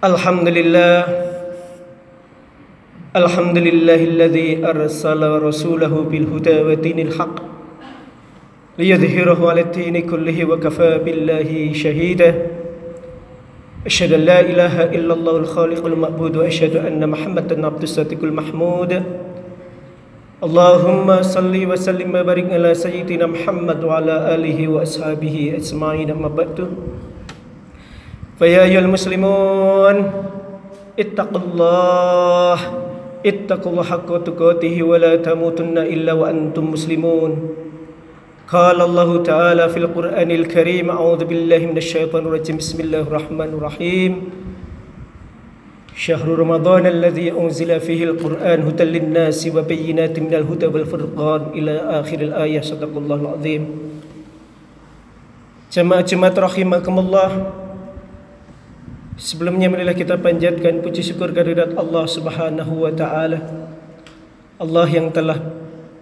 الحمد لله الحمد لله الذي أرسل رسوله بالهدى ودين الحق ليظهره على الدين كله وكفى بالله شهيدا. أشهد أن لا إله إلا الله الخالق المعبود وأشهد أن محمدا عبد الصادق المحمود. اللهم صل وسلم وبارك على سيدنا محمد وعلى آله وأصحابه أجمعين أما بعد. فيا أيها المسلمون اتقوا الله اتقوا الله حق تقاته ولا تموتن إلا وأنتم مسلمون. قال الله تعالى في القرآن الكريم أعوذ بالله من الشيطان الرجيم بسم الله الرحمن الرحيم. شهر رمضان الذي أنزل فيه القرآن هدى للناس وبينات من الهدى والفرقان إلى آخر الآية صدق الله العظيم. Jemaat-jemaat rahimakumullah Sebelumnya marilah kita panjatkan puji syukur kehadirat Allah Subhanahu wa taala. Allah yang telah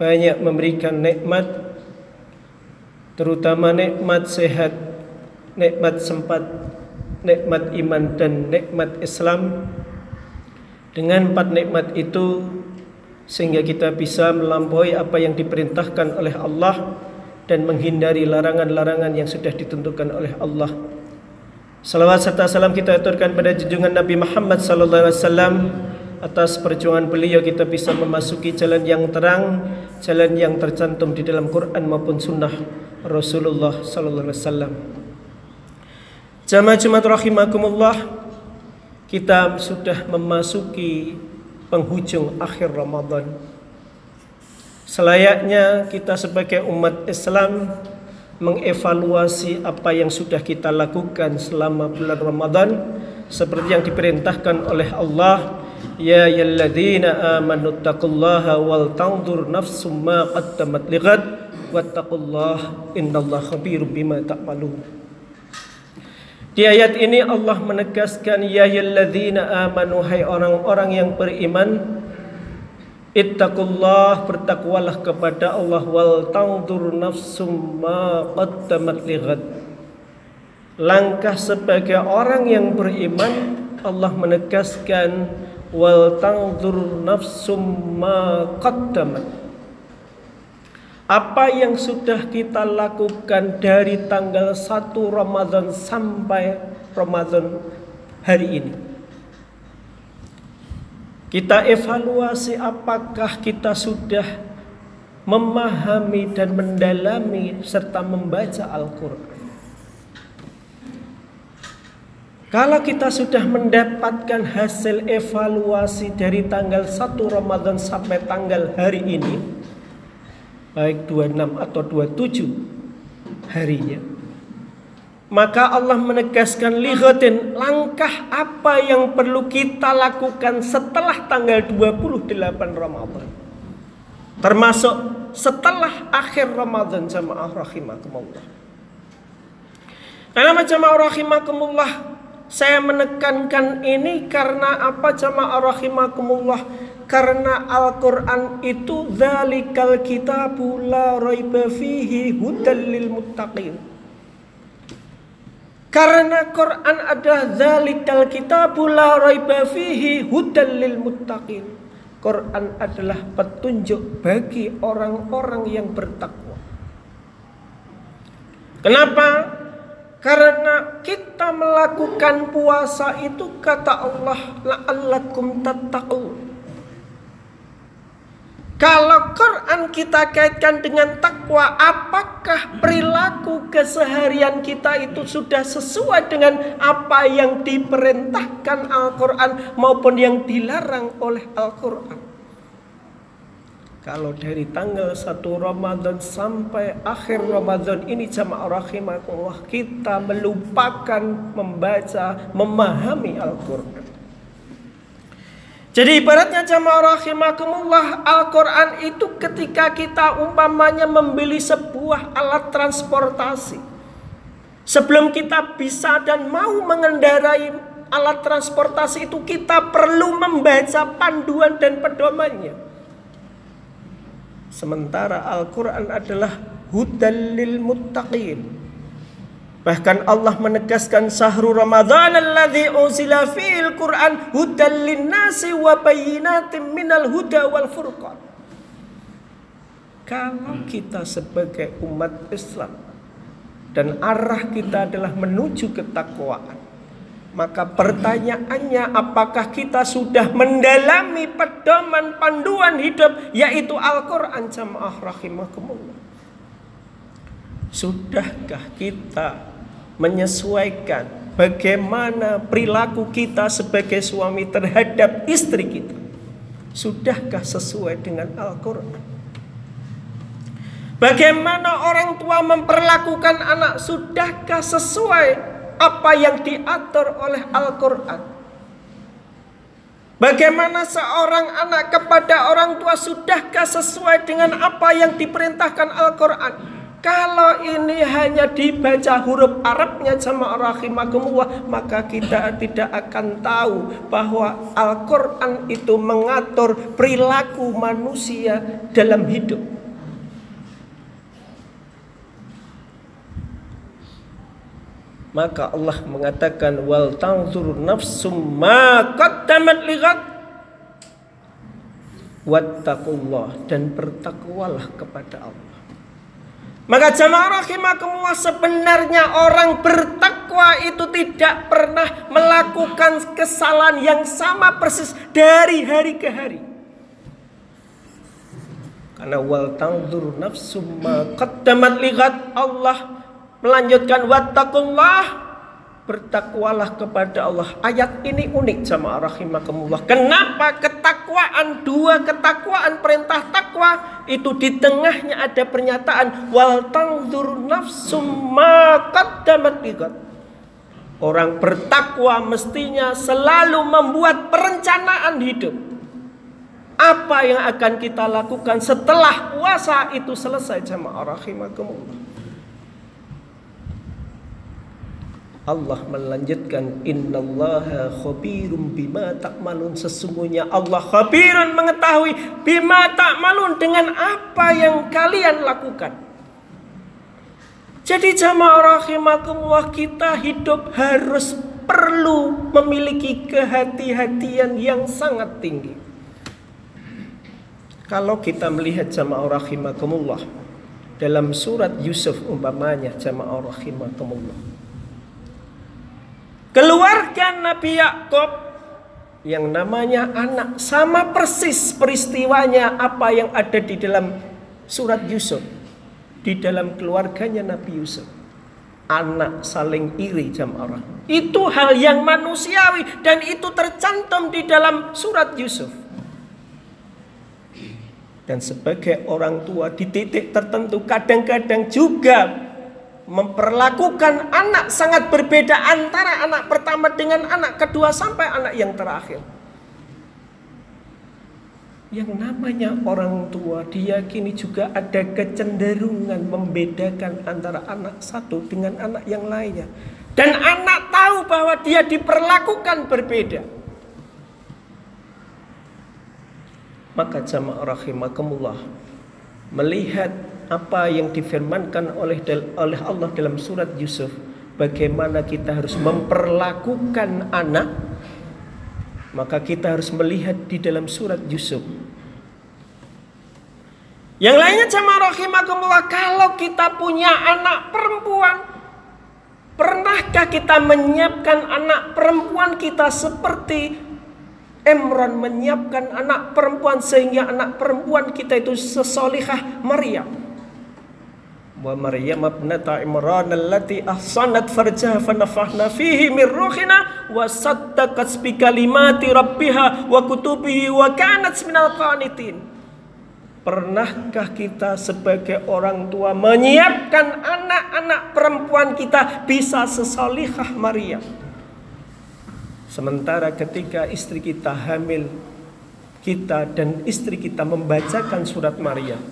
banyak memberikan nikmat terutama nikmat sehat, nikmat sempat, nikmat iman dan nikmat Islam. Dengan empat nikmat itu sehingga kita bisa melampaui apa yang diperintahkan oleh Allah dan menghindari larangan-larangan yang sudah ditentukan oleh Allah. Salawat serta salam kita aturkan pada junjungan Nabi Muhammad sallallahu alaihi wasallam atas perjuangan beliau kita bisa memasuki jalan yang terang, jalan yang tercantum di dalam Quran maupun sunnah Rasulullah sallallahu alaihi wasallam. Jamaah Jumat rahimakumullah, kita sudah memasuki penghujung akhir Ramadan. Selayaknya kita sebagai umat Islam mengevaluasi apa yang sudah kita lakukan selama bulan Ramadan seperti yang diperintahkan oleh Allah. Ya ayyuhalladzina amanu taqullaha wal tanzur nafsum ma qaddamat lighad wattaqullaha innallaha khabirum bima ta'malun. Di ayat ini Allah menegaskan ya ayyuhalladzina amanu hai orang-orang yang beriman Ittaqullah bertakwalah kepada Allah wal tangdur nafsum ma qaddamat lighad. Langkah sebagai orang yang beriman Allah menegaskan wal tangdur nafsum ma qaddamat. Apa yang sudah kita lakukan dari tanggal 1 Ramadan sampai Ramadan hari ini? Kita evaluasi apakah kita sudah memahami dan mendalami serta membaca Al-Quran. Kalau kita sudah mendapatkan hasil evaluasi dari tanggal 1 Ramadan sampai tanggal hari ini, baik 26 atau 27 harinya, maka Allah menegaskan lihatin langkah apa yang perlu kita lakukan setelah tanggal 28 Ramadan. Termasuk setelah akhir Ramadan jamaah rahimakumullah. Karena jamaah rahimakumullah saya menekankan ini karena apa jamaah rahimakumullah? Karena Al-Qur'an itu zalikal kitabu la raiba fihi hudal lil muttaqin. Karena Quran ada zalikal kitabu la raiba fihi hudal muttaqin. Quran adalah petunjuk bagi orang-orang yang bertakwa. Kenapa? Karena kita melakukan puasa itu kata Allah la'allakum tattaqun. Kalau Quran kita kaitkan dengan takwa, apakah perilaku keseharian kita itu sudah sesuai dengan apa yang diperintahkan Al-Quran maupun yang dilarang oleh Al-Quran? Kalau dari tanggal 1 Ramadan sampai akhir Ramadan ini jamaah rahimakumullah kita melupakan membaca, memahami Al-Quran. Jadi ibaratnya jamaah rahimakumullah Al-Quran itu ketika kita umpamanya membeli sebuah alat transportasi Sebelum kita bisa dan mau mengendarai alat transportasi itu kita perlu membaca panduan dan pedomannya. Sementara Al-Quran adalah hudal lil muttaqin Bahkan Allah menegaskan sahru Ramadan alladzi unzila fil Qur'an hudal linnasi wa bayyinatin minal huda wal furqan. Kalau kita sebagai umat Islam dan arah kita adalah menuju ketakwaan, maka pertanyaannya apakah kita sudah mendalami pedoman panduan hidup yaitu Al-Qur'an jamaah rahimakumullah. Sudahkah kita menyesuaikan bagaimana perilaku kita sebagai suami terhadap istri kita. Sudahkah sesuai dengan Al-Quran? Bagaimana orang tua memperlakukan anak? Sudahkah sesuai apa yang diatur oleh Al-Quran? Bagaimana seorang anak kepada orang tua sudahkah sesuai dengan apa yang diperintahkan Al-Quran? Kalau ini hanya dibaca huruf Arabnya sama rahimakumullah maka kita tidak akan tahu bahwa Al-Qur'an itu mengatur perilaku manusia dalam hidup. Maka Allah mengatakan wal tanzur nafsum ma qaddamat lighat wattaqullah dan bertakwalah kepada Allah. Maka jamaah rahimakumullah sebenarnya orang bertakwa itu tidak pernah melakukan kesalahan yang sama persis dari hari ke hari. Karena wal tangdur nafsu ma lihat Allah melanjutkan wattaqullah bertakwalah kepada Allah. Ayat ini unik sama rahimakumullah. Kenapa ketakwaan dua ketakwaan perintah takwa itu di tengahnya ada pernyataan wal tangdur nafsum ma qaddamat Orang bertakwa mestinya selalu membuat perencanaan hidup. Apa yang akan kita lakukan setelah puasa itu selesai jamaah rahimakumullah. Allah melanjutkan innallaha khabirum bima ta'malun. Sesungguhnya Allah khabirun mengetahui bima ta'malun dengan apa yang kalian lakukan. Jadi jamaah rahimakumullah kita hidup harus perlu memiliki kehati-hatian yang sangat tinggi. Kalau kita melihat jamaah rahimakumullah dalam surat Yusuf umpamanya jamaah rahimakumullah Keluarga Nabi Yakub yang namanya anak sama persis peristiwanya apa yang ada di dalam surat Yusuf. Di dalam keluarganya Nabi Yusuf. Anak saling iri jam orang. Itu hal yang manusiawi dan itu tercantum di dalam surat Yusuf. Dan sebagai orang tua di titik tertentu kadang-kadang juga memperlakukan anak sangat berbeda antara anak pertama dengan anak kedua sampai anak yang terakhir. Yang namanya orang tua diyakini juga ada kecenderungan membedakan antara anak satu dengan anak yang lainnya. Dan anak tahu bahwa dia diperlakukan berbeda. Maka jamaah rahimakumullah melihat apa yang difirmankan oleh oleh Allah dalam surat Yusuf bagaimana kita harus memperlakukan anak maka kita harus melihat di dalam surat Yusuf. Yang lainnya sama rahimakumullah kalau kita punya anak perempuan pernahkah kita menyiapkan anak perempuan kita seperti Imran menyiapkan anak perempuan sehingga anak perempuan kita itu sesolihah Maryam wa Maryam ibnata Imran allati ahsanat farjaha fanafahna fihi min ruhina wa saddaqat bi kalimati rabbiha wa kutubihi wa kanat minal qanitin Pernahkah kita sebagai orang tua menyiapkan anak-anak perempuan kita bisa sesolihah Maryam? Sementara ketika istri kita hamil, kita dan istri kita membacakan surat Maryam.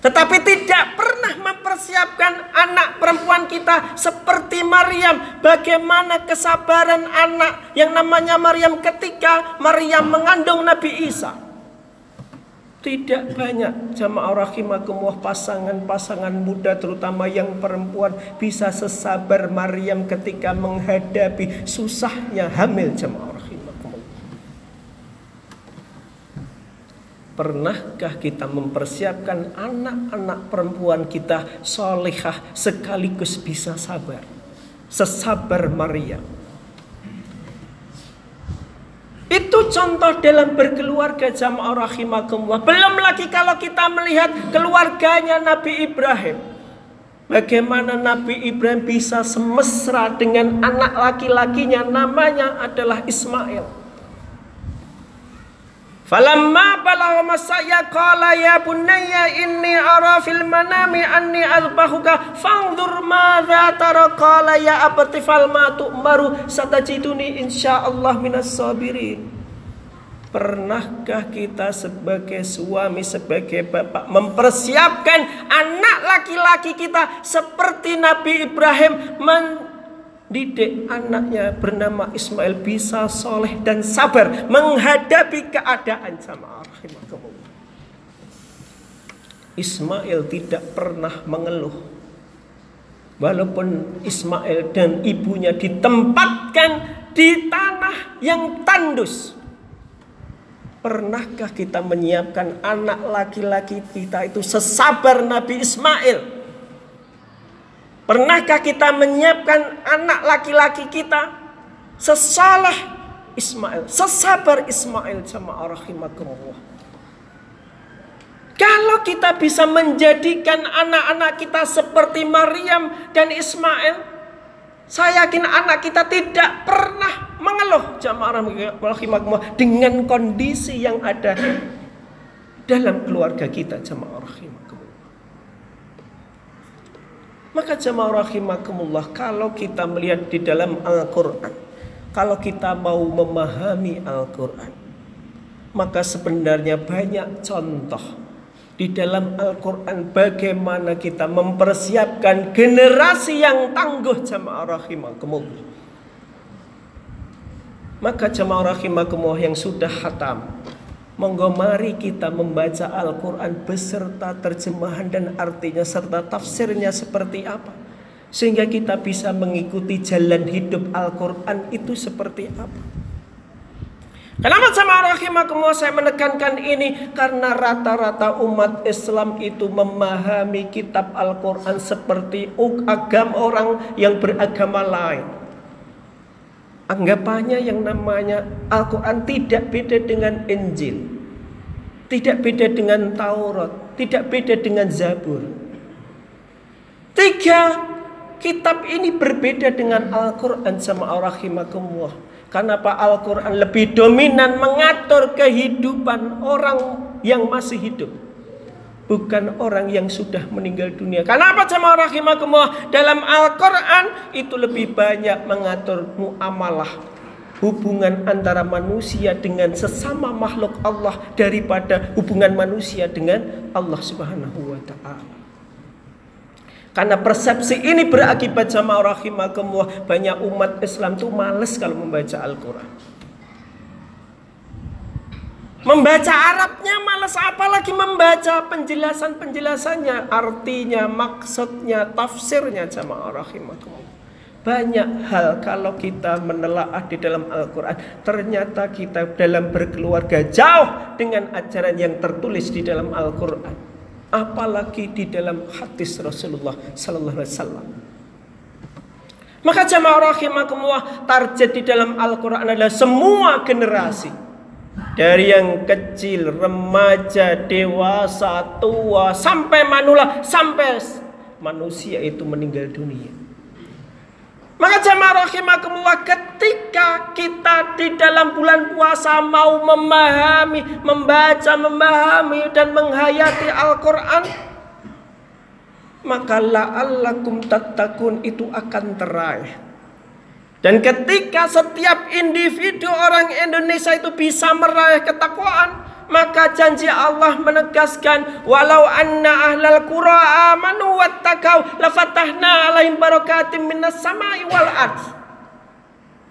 Tetapi tidak pernah mempersiapkan anak perempuan kita seperti Maryam. Bagaimana kesabaran anak yang namanya Maryam ketika Maryam mengandung Nabi Isa. Tidak banyak jamaah rahimakumullah pasangan-pasangan muda terutama yang perempuan bisa sesabar Maryam ketika menghadapi susahnya hamil jamaah rahimakumullah. Pernahkah kita mempersiapkan anak-anak perempuan kita solehah sekaligus bisa sabar? Sesabar Maryam. Itu contoh dalam berkeluarga jamaah rahimakumullah. Belum lagi kalau kita melihat keluarganya Nabi Ibrahim. Bagaimana Nabi Ibrahim bisa semesra dengan anak laki-lakinya namanya adalah Ismail. Falamma balagha masaya qala ya bunayya inni ara fil manami anni azbahuka fanzur madza tara. Qala ya abati fal ma tu'maru? Satajiduni insyaallah minas sabirin. Pernahkah kita sebagai suami, sebagai bapak mempersiapkan anak laki-laki kita seperti Nabi Ibrahim didik anaknya bernama Ismail bisa soleh dan sabar menghadapi keadaan sama Ismail tidak pernah mengeluh. Walaupun Ismail dan ibunya ditempatkan di tanah yang tandus. Pernahkah kita menyiapkan anak laki-laki kita itu sesabar Nabi Ismail Pernahkah kita menyiapkan anak laki-laki kita sesalah Ismail, sesabar Ismail sama rahimakumullah. Kalau kita bisa menjadikan anak-anak kita seperti Maryam dan Ismail, saya yakin anak kita tidak pernah mengeluh jamaah dengan kondisi yang ada dalam keluarga kita jamaah rahimakumullah. Maka jemaah rahimakumullah kalau kita melihat di dalam Al-Quran Kalau kita mau memahami Al-Quran Maka sebenarnya banyak contoh di dalam Al-Quran bagaimana kita mempersiapkan generasi yang tangguh jemaah rahimakumullah. Maka jemaah rahimakumullah yang sudah hatam Monggo mari kita membaca Al-Quran beserta terjemahan dan artinya serta tafsirnya seperti apa. Sehingga kita bisa mengikuti jalan hidup Al-Quran itu seperti apa. Kenapa sama rahimakumullah saya menekankan ini? Karena rata-rata umat Islam itu memahami kitab Al-Quran seperti agama orang yang beragama lain. Anggapannya yang namanya Al-Quran tidak beda dengan Injil. Tidak beda dengan Taurat. Tidak beda dengan Zabur. Tiga kitab ini berbeda dengan Al-Quran sama Al-Rahimakumullah. Kenapa Al-Quran lebih dominan mengatur kehidupan orang yang masih hidup bukan orang yang sudah meninggal dunia. Kenapa jemaah rahimakumullah? Dalam Al-Qur'an itu lebih banyak mengatur muamalah hubungan antara manusia dengan sesama makhluk Allah daripada hubungan manusia dengan Allah Subhanahu wa taala. Karena persepsi ini berakibat sama rahimakumullah banyak umat Islam tuh males kalau membaca Al-Qur'an. Membaca Arabnya malas apalagi membaca penjelasan-penjelasannya, artinya, maksudnya, tafsirnya jamaah rahimakumullah. Banyak hal kalau kita menelaah di dalam Al-Quran. Ternyata kita dalam berkeluarga jauh dengan ajaran yang tertulis di dalam Al-Quran. Apalagi di dalam hadis Rasulullah Sallallahu Alaihi Wasallam. Maka jamaah rahimakumullah target di dalam Al-Quran adalah semua generasi dari yang kecil, remaja, dewasa, tua, sampai manula, sampai manusia itu meninggal dunia. Maka jamaah rahimakumullah ketika kita di dalam bulan puasa mau memahami, membaca, memahami dan menghayati Al-Qur'an maka la'allakum tattaqun itu akan teraih. Dan ketika setiap individu orang Indonesia itu bisa meraih ketakwaan, maka janji Allah menegaskan walau anna ahlal qura amanu wattaqau lafatahna alaihim barakatim minas samai wal ard.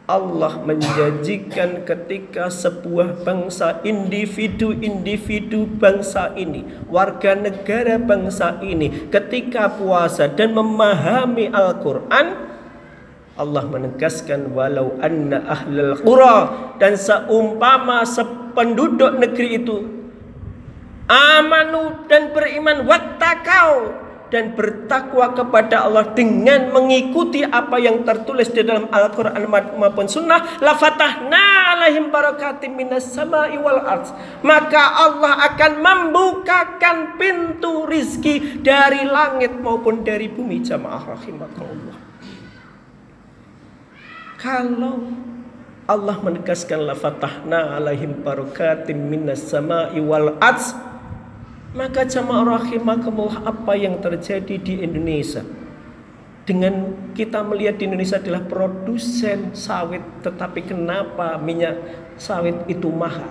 Allah menjanjikan ketika sebuah bangsa individu-individu bangsa ini, warga negara bangsa ini ketika puasa dan memahami Al-Qur'an Allah menegaskan walau anna ahlal qura dan seumpama sependuduk negeri itu amanu dan beriman wattakau dan bertakwa kepada Allah dengan mengikuti apa yang tertulis di dalam Al-Quran maupun Sunnah la fatahna alaihim barakatim minas sama'i wal ard. Maka Allah akan membukakan pintu rizki dari langit maupun dari bumi jamaah rahimakumullah kalau Allah menegaskan la fatahna alaihim barakatim minas sama'i wal ard maka jamaah rahimakumullah apa yang terjadi di Indonesia? Dengan kita melihat di Indonesia adalah produsen sawit tetapi kenapa minyak sawit itu mahal?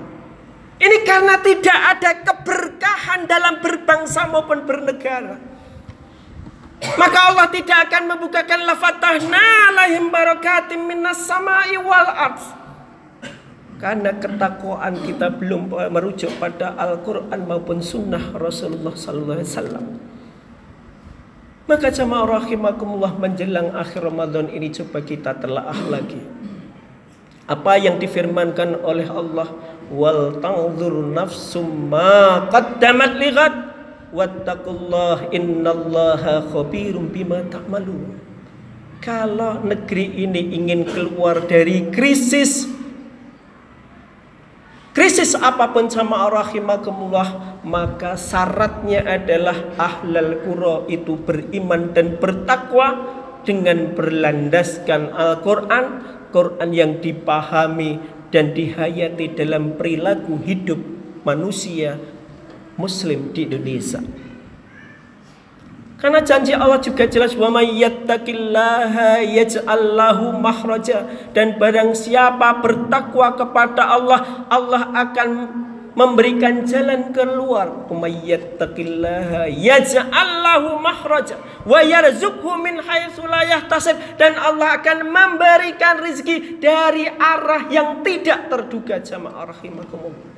Ini karena tidak ada keberkahan dalam berbangsa maupun bernegara maka Allah tidak akan membukakan lafatahna lahim barakatim minas sama'i wal ardh karena ketakwaan kita belum merujuk pada Al-Quran maupun Sunnah Rasulullah Sallallahu Alaihi Wasallam. Maka jamaah rahimakumullah menjelang akhir Ramadan ini coba kita telaah lagi. Apa yang difirmankan oleh Allah wal tanzur nafsum ma qaddamat lighat wattaqullah innallaha khabirum bima ta'malun. Kalau negeri ini ingin keluar dari krisis krisis apa pun sama rahimakumullah maka syaratnya adalah ahlal qura itu beriman dan bertakwa dengan berlandaskan Al-Qur'an Quran yang dipahami dan dihayati dalam perilaku hidup manusia muslim di Indonesia. Karena janji Allah juga jelas wa may yattaqillaha yaj'al lahu makhraja. Dan barang siapa bertakwa kepada Allah Allah akan memberikan jalan keluar. May yattaqillaha yaj'al lahu wa yarzuqhu min haitsu la yahtasib. Dan Allah akan memberikan rezeki dari arah yang tidak terduga. Jamaah rahimakumullah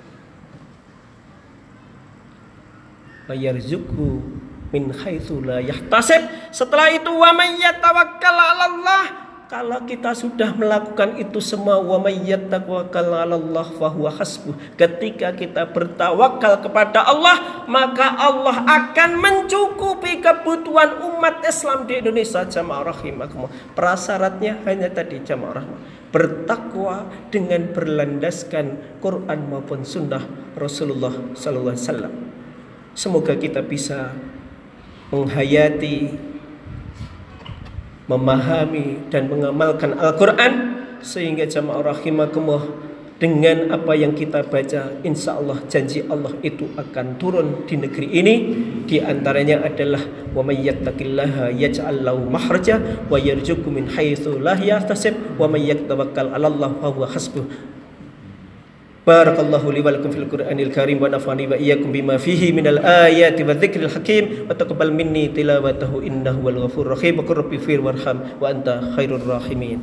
wa yarzuqhu min haitsu la yahtasib. Setelah itu wa may yatawakkal kalau kita sudah melakukan itu semua wa may yatawakkal 'ala fa huwa hasbuh. Ketika kita bertawakal kepada Allah, maka Allah akan mencukupi kebutuhan umat Islam di Indonesia jamaah rahimakumullah. Prasyaratnya hanya tadi jamaah rahmah. Bertakwa dengan berlandaskan Quran maupun sunnah Rasulullah sallallahu alaihi wasallam. Semoga kita bisa menghayati, memahami dan mengamalkan Al-Quran sehingga jamaah rahimakumullah dengan apa yang kita baca insya Allah janji Allah itu akan turun di negeri ini. Di antaranya adalah wa may yattaqillaha yaj'al lahu mahraja wa yarzuqhu min haitsu la yahtasib wa may yatawakkal 'ala Allah fa huwa hasbuh بارك الله لي ولكم في القرآن الكريم ونفعني وإياكم بما فيه من الآيات والذكر الحكيم وتقبل مني تلاوته إنه هو الغفور الرحيم وقل ربي فير وارحم وأنت خير الراحمين